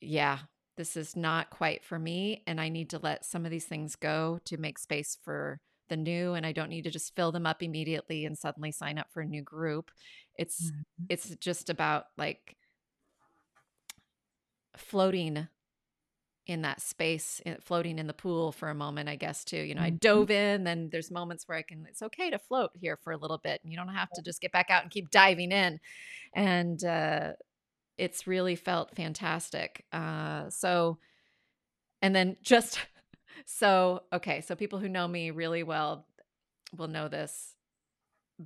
[SPEAKER 1] yeah this is not quite for me and i need to let some of these things go to make space for the new and i don't need to just fill them up immediately and suddenly sign up for a new group it's mm-hmm. it's just about like floating in that space eh, floating in the pool for a moment i guess too. You know i mm-hmm. dove in then there's moments where i can it's okay to float here for a little bit and you don't have to just get back out and keep diving in. And uh it's really felt fantastic. Uh so and then just so okay so people who know me really well will know this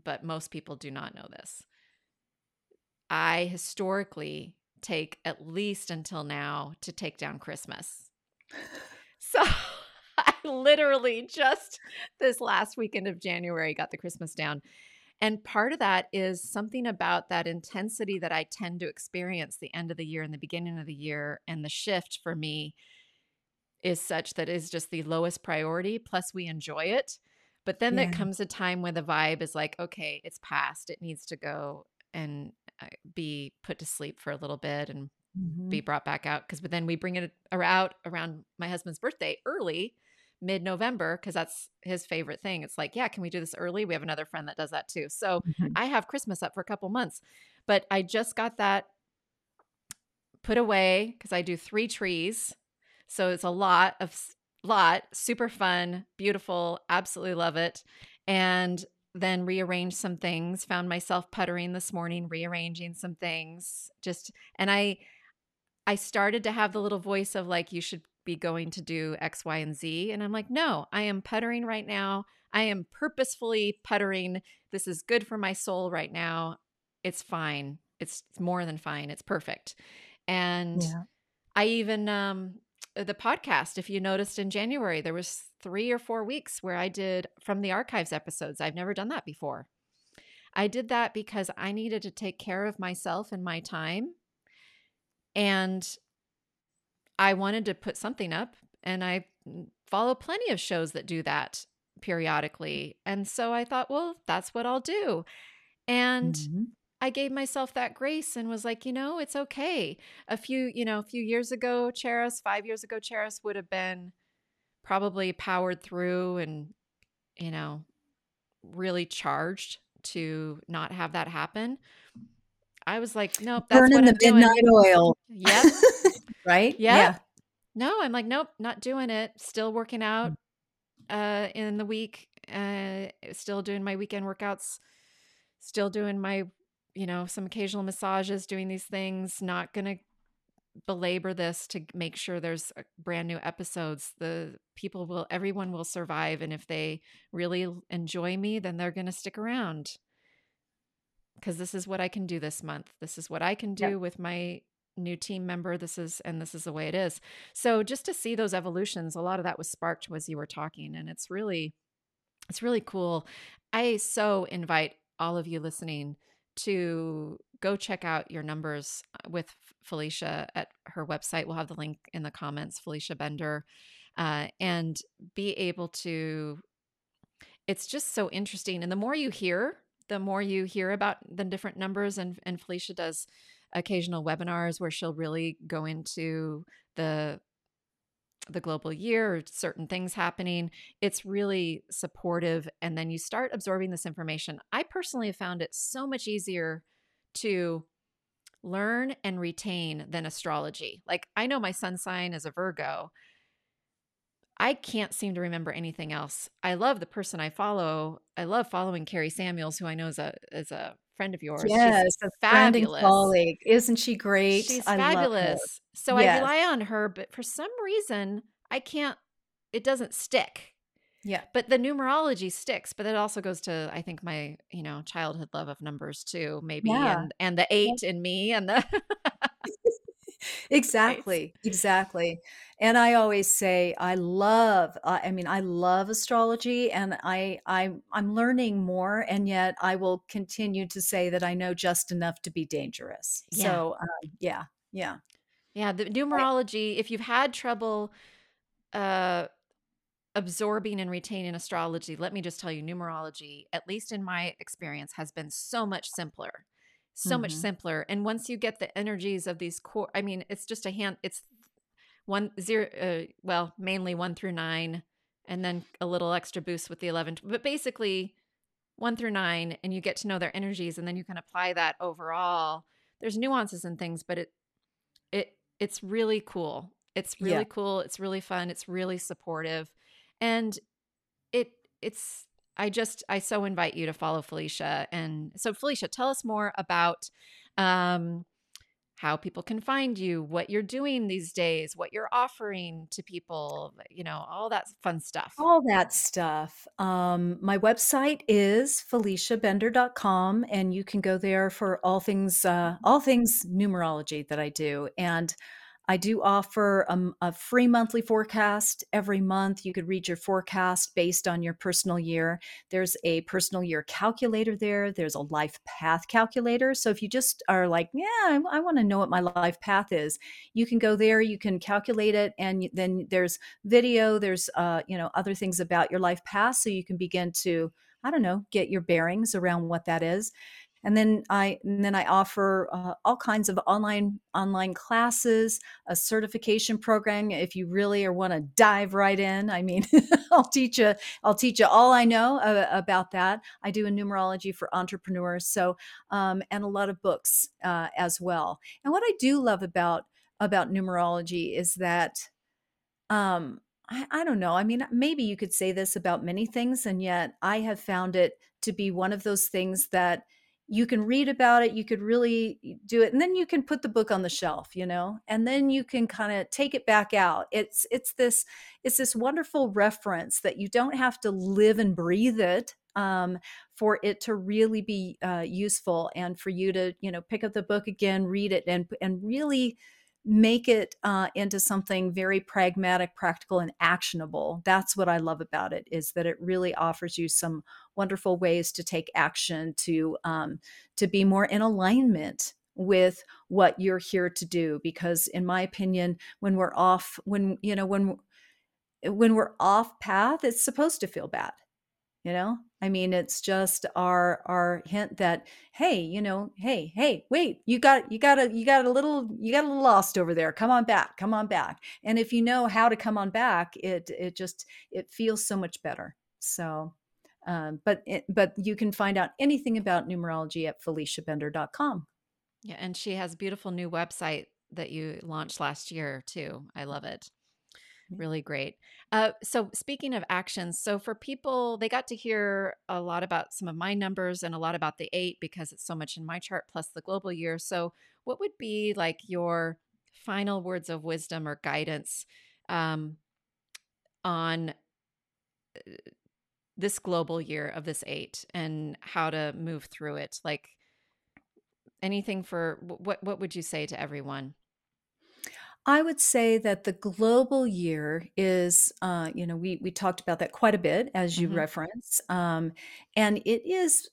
[SPEAKER 1] but most people do not know this. I historically take at least until now to take down Christmas. So I literally just this last weekend of January got the Christmas down. And part of that is something about that intensity that I tend to experience the end of the year and the beginning of the year. And the shift for me is such that is just the lowest priority. Plus, we enjoy it. But then yeah. there comes a time when the vibe is like, okay, it's past. It needs to go. And be put to sleep for a little bit and mm-hmm. be brought back out because but then we bring it out around my husband's birthday early mid-november because that's his favorite thing it's like yeah can we do this early we have another friend that does that too so mm-hmm. i have christmas up for a couple months but i just got that put away because i do three trees so it's a lot of lot super fun beautiful absolutely love it and then rearranged some things found myself puttering this morning rearranging some things just and i i started to have the little voice of like you should be going to do x y and z and i'm like no i am puttering right now. I am purposefully puttering. This is good for my soul right now. It's fine. It's more than fine. It's perfect. And yeah. i even um the podcast if you noticed in january there was three or four weeks where i did from the archives episodes. I've never done that before. I did that because i needed to take care of myself and my time and i wanted to put something up and i follow plenty of shows that do that periodically and so i thought well that's what i'll do. And mm-hmm. I gave myself that grace and was like, you know, it's okay. A few, you know, a few years ago, Charis, five years ago, Charis would have been probably powered through and, you know, really charged to not have that happen. I was like, nope, that's
[SPEAKER 2] burning
[SPEAKER 1] what I'm
[SPEAKER 2] the midnight
[SPEAKER 1] doing.
[SPEAKER 2] oil.
[SPEAKER 1] Yep.
[SPEAKER 2] right?
[SPEAKER 1] Yep. Yeah. No, I'm like, nope, not doing it. Still working out uh in the week. Uh still doing my weekend workouts. Still doing my you know, some occasional massages, doing these things, not going to belabor this to make sure there's brand new episodes. The people will, everyone will survive. And if they really enjoy me, then they're going to stick around because this is what I can do this month. This is what I can do with my new team member. This is, and this is the way it is. So just to see those evolutions, a lot of that was sparked as you were talking. And it's really, it's really cool. I so invite all of you listening to go check out your numbers uh, with Felicia at her website. We'll have the link in the comments, Felicia Bender, uh, and be able to. It's just so interesting. And the more you hear, the more you hear about the different numbers. And, and Felicia does occasional webinars where she'll really go into the the global year or certain things happening, it's really supportive. And then you start absorbing this information. I personally have found it so much easier to learn and retain than astrology. Like I know my sun sign is a Virgo. I can't seem to remember anything else. I love the person I follow. I love following Kari Samuels, who I know is a is a friend of yours. She's
[SPEAKER 2] Yes, a
[SPEAKER 1] fabulous.
[SPEAKER 2] colleague. Isn't she great?
[SPEAKER 1] She's
[SPEAKER 2] I
[SPEAKER 1] fabulous. So I rely on her, but for some reason, I can't it doesn't stick.
[SPEAKER 2] Yeah.
[SPEAKER 1] But the numerology sticks, but it also goes to, I think, my, you know, childhood love of numbers too, maybe,
[SPEAKER 2] Yeah.
[SPEAKER 1] and and the
[SPEAKER 2] Yep.
[SPEAKER 1] 8 in me and the.
[SPEAKER 2] Exactly, exactly. And I always say I love uh, I mean, I love astrology and I I'm I'm learning more, and yet I will continue to say that I know just enough to be dangerous.
[SPEAKER 1] Yeah.
[SPEAKER 2] So, um, yeah, yeah.
[SPEAKER 1] Yeah, the
[SPEAKER 2] I
[SPEAKER 1] numerology, if you've had trouble, uh, absorbing and retaining astrology, let me just tell you, numerology, at least in my experience, has been so much simpler. So much
[SPEAKER 2] Mhm.
[SPEAKER 1] simpler. And once you get the energies of these core, I mean, it's just a hand, it's one, zero, uh, well, mainly one through nine, and then a little extra boost with the 11. But basically, one through nine, and you get to know their energies, and then you can apply that overall. There's nuances and things, but it, it, it's really cool. It's
[SPEAKER 2] Yeah.
[SPEAKER 1] really cool. It's really fun. It's really supportive. And it it's I just I so invite you to follow Felicia. And so Felicia, tell us more about um how people can find you, what you're doing these days, what you're offering to people, you know, all that fun stuff.
[SPEAKER 2] All that stuff. Um, my website is FeliciaBender.com, and you can go there for all things, uh, all things numerology that I do. And I do offer um, a free monthly forecast every month. You could read your forecast based on your personal year. There's a personal year calculator there. There's a life path calculator. So if you just are like, yeah, I, I want to know what my life path is, you can go there. You can calculate it, and then there's video. There's uh, you know other things about your life path, so you can begin to I don't know get your bearings around what that is and then I and then I offer uh, all kinds of online online classes, a certification program. If you really want to dive right in, I mean, I'll teach you. I'll teach you all I know uh, about that. I do a numerology for entrepreneurs, so um, and a lot of books uh, as well. And what I do love about about numerology is that um, I, I don't know. I mean, maybe you could say this about many things, and yet I have found it to be one of those things that you can read about it, you could really do it, and then you can put the book on the shelf, you know, and then you can kind of take it back out. It's it's this it's this wonderful reference that you don't have to live and breathe it um, for it to really be uh, useful, and for you to you know pick up the book again, read it, and and really make it uh, into something very pragmatic practical and actionable. That's what i love about it is that it really offers you some wonderful ways to take action to um, to be more in alignment with what you're here to do. Because in my opinion when we're off when you know when when we're off path it's supposed to feel bad you know i mean it's just our our hint that hey you know hey hey wait you got you got a you got a little you got a little lost over there come on back come on back and if you know how to come on back it it just it feels so much better so um, but it, but you can find out anything about numerology at feliciabender.com
[SPEAKER 1] Yeah, and she has a beautiful new website that you launched last year too. I love it. Really great. Uh, so, speaking of actions, so for people, they got to hear a lot about some of my numbers and a lot about the eight because it's so much in my chart plus the global year. So, what would be like your final words of wisdom or guidance um, on uh, this global year of this eight and how to move through it? Like anything for what? What would you say to everyone?
[SPEAKER 2] I would say that the global year is, uh, you know, we we talked about that quite a bit as you
[SPEAKER 1] hmm
[SPEAKER 2] reference, um, and it is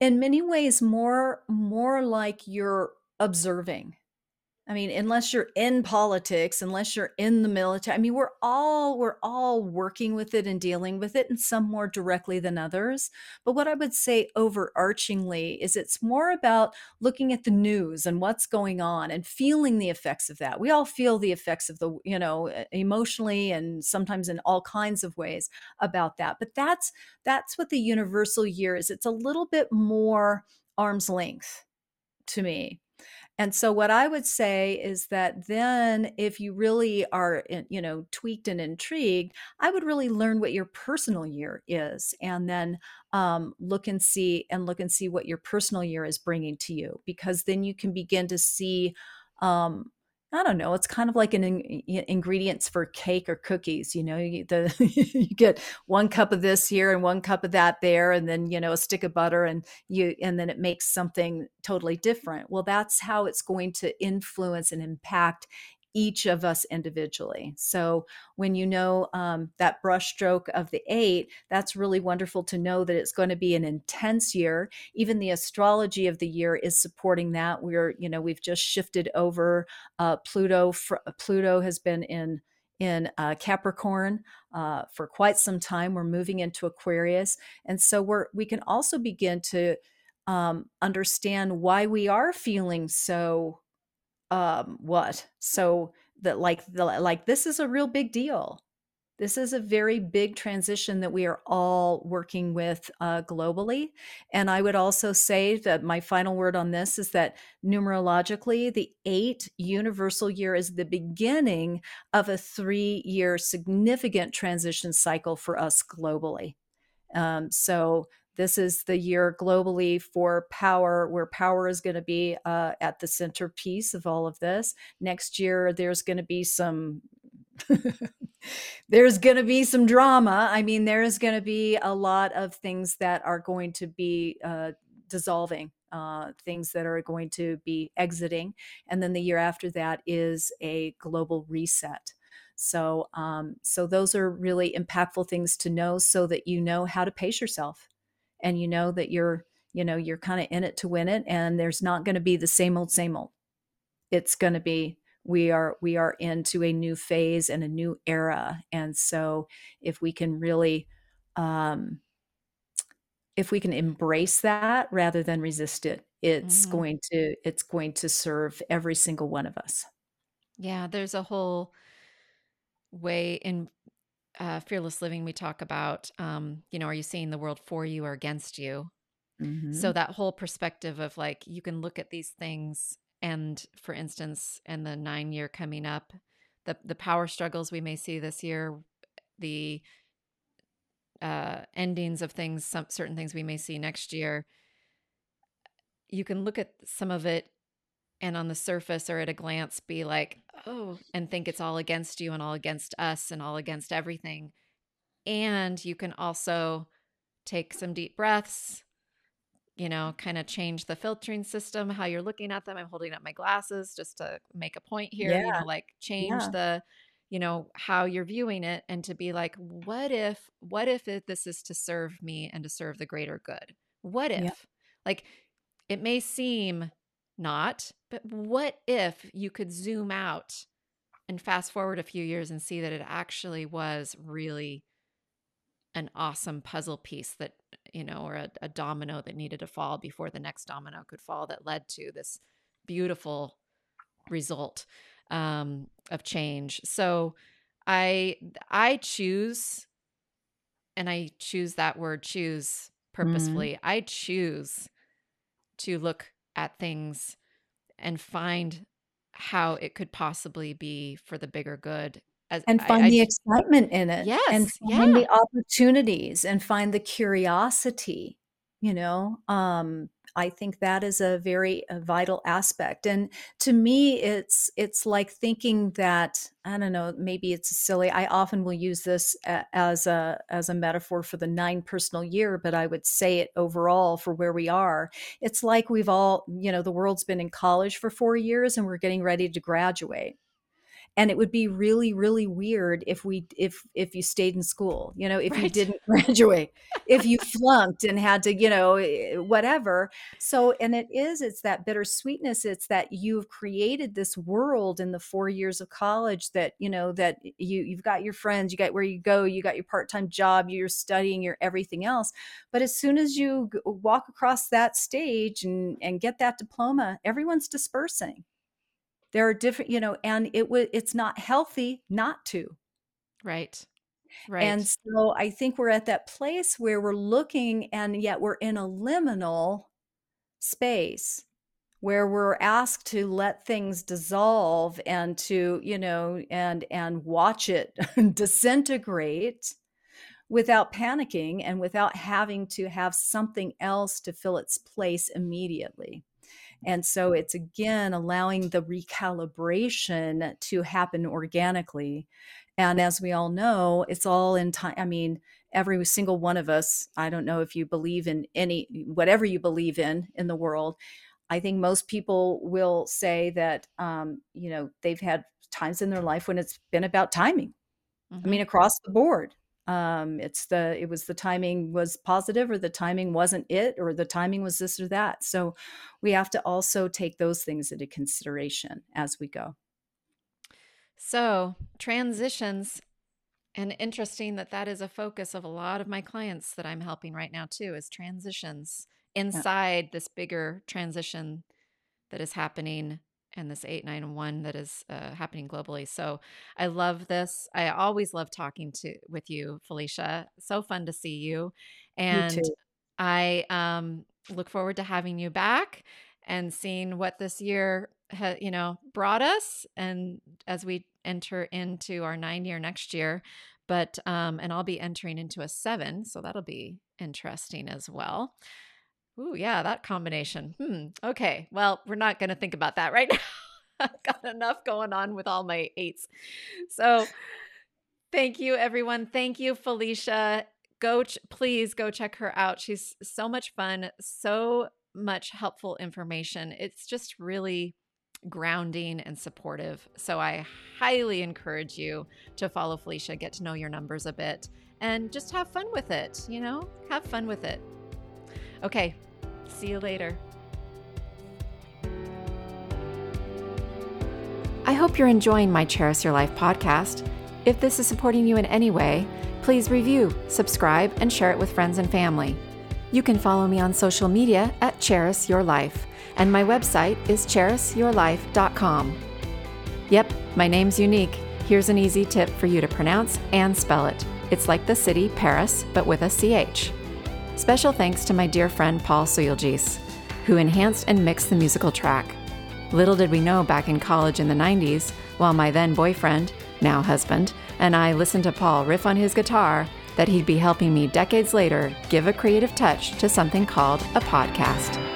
[SPEAKER 2] in many ways more more like you're observing. I mean, unless you're in politics, unless you're in the military, I mean, we're all we're all working with it and dealing with it, and some more directly than others. But what I would say overarchingly is it's more about looking at the news and what's going on and feeling the effects of that. We all feel the effects of the, you know, emotionally and sometimes in all kinds of ways about that. But that's that's what the universal year is. It's a little bit more arm's length to me And so what I would say is that then if you really are, you know, tweaked and intrigued, I would really learn what your personal year is and then um, look and see and look and see what your personal year is bringing to you because then you can begin to see um, I don't know. It's kind of like an in, ingredients for cake or cookies. You know, you, the, you get one cup of this here and one cup of that there, and then you know a stick of butter, and you and then it makes something totally different. Well, that's how it's going to influence and impact each of us individually. So when you know um, that brushstroke of the eight, that's really wonderful to know that it's going to be an intense year. Even the astrology of the year is supporting that. We're, you know, we've just shifted over. Uh, Pluto, fr- Pluto has been in in uh, Capricorn uh, for quite some time. We're moving into Aquarius, and so we're we can also begin to um, understand why we are feeling so um what? So that like the like this is a real big deal. This is a very big transition that we are all working with uh, globally. And i would also say that my final word on this is that numerologically the eight universal year is the beginning of a three year significant transition cycle for us globally. Um, so this is the year globally for power, where power is going to be uh, at the centerpiece of all of this. Next year, there's going to be some. there's going to be some drama. I mean, there is going to be a lot of things that are going to be uh, dissolving, uh, things that are going to be exiting. And then the year after that is a global reset. So, um, so those are really impactful things to know, so that you know how to pace yourself and you know that you're you know you're kind of in it to win it and there's not going to be the same old same old it's going to be we are we are into a new phase and a new era and so if we can really um if we can embrace that rather than resist it it's mm-hmm. going to it's going to serve every single one of us
[SPEAKER 1] yeah there's a whole way in uh, fearless living, we talk about, um, you know, are you seeing the world for you or against you? Mm-hmm. So that whole perspective of like, you can look at these things, and for instance, in the nine year coming up, the the power struggles we may see this year, the uh, endings of things, some certain things we may see next year. You can look at some of it and on the surface or at a glance be like, oh, and think it's all against you and all against us and all against everything. And you can also take some deep breaths, you know, kind of change the filtering system, how you're looking at them. I'm holding up my glasses just to make a point here, yeah. you know, like change yeah. the, you know, how you're viewing it and to be like, what if, what if it, this is to serve me and to serve the greater good? What if? Yeah. Like, it may seem not. But what if you could zoom out and fast forward a few years and see that it actually was really an awesome puzzle piece that, you know, or a, a domino that needed to fall before the next domino could fall that led to this beautiful result um, of change. So I I choose and I choose that word choose mm-hmm. purposefully. Mm-hmm. I choose to look at things and find how it could possibly be for the bigger good
[SPEAKER 2] as, and find I, the excitement in it
[SPEAKER 1] yes
[SPEAKER 2] and find yeah. the opportunities and find the curiosity you know um I think that is a very a vital aspect. And to me, it's it's like thinking that I don't know, maybe it's silly. I often will use this as a as a metaphor for the nine personal year, but I would say it overall for where we are. It's like we've all, you know, the world's been in college for four years and we're getting ready to graduate and it would be really really weird if we if if you stayed in school you know if right. you didn't graduate if you flunked and had to you know eh, whatever. So and it is it's that bittersweetness it's that you've created this world in the four years of college that you know that you you've got your friends you got where you go you got your part-time job you're studying your everything else. But as soon as you walk across that stage and and get that diploma everyone's dispersing there are different you know and it was it's not healthy not to.
[SPEAKER 1] Right right.
[SPEAKER 2] and so i think we're at that place where we're looking and yet we're in a liminal space where we're asked to let things dissolve and to you know and and watch it disintegrate without panicking and without having to have something else to fill its place immediately and so it's again allowing the recalibration to happen organically and as we all know it's all in time i mean every single one of us i don't know if you believe in any whatever you believe in in the world I think most people will say that, um, you know, they've had times in their life when it's been about timing. Mm-hmm. I mean, mm-hmm. across the board. Um, it's the it was the timing was positive or the timing wasn't it or the timing was this or that. So we have to also take those things into consideration as we go.
[SPEAKER 1] So transitions and interesting that that is a focus of a lot of my clients that I'm helping right now too is transitions inside yeah. this bigger transition that is happening and this 891 that is uh, happening globally. So I love this. I always love talking to with you, Felicia. So fun to see you. And I um, look forward to having you back and seeing what this year ha- you know brought us and as we enter into our 9 year next year but um and I'll be entering into a 7 so that'll be interesting as well. Ooh, yeah, that combination. Hmm. Okay. Well, we're not going to think about that right now. I've got enough going on with all my eights. So, thank you, everyone. Thank you, Felicia. Go, ch- please go check her out. She's so much fun, so much helpful information. It's just really grounding and supportive. So, I highly encourage you to follow Felicia, get to know your numbers a bit, and just have fun with it. You know, have fun with it. Okay, See you later. I hope you're enjoying my Charis Your Life podcast. If this is supporting you in any way, please review, subscribe, and share it with friends and family. You can follow me on social media at Charis Your Life, and my website is charisyourlife.com. Yep, my name's unique. Here's an easy tip for you to pronounce and spell it. It's like the city Paris, but with a CH. Special thanks to my dear friend Paul Suyulgis, who enhanced and mixed the musical track. Little did we know back in college in the 90s, while my then boyfriend, now husband, and I listened to Paul riff on his guitar, that he'd be helping me decades later give a creative touch to something called a podcast.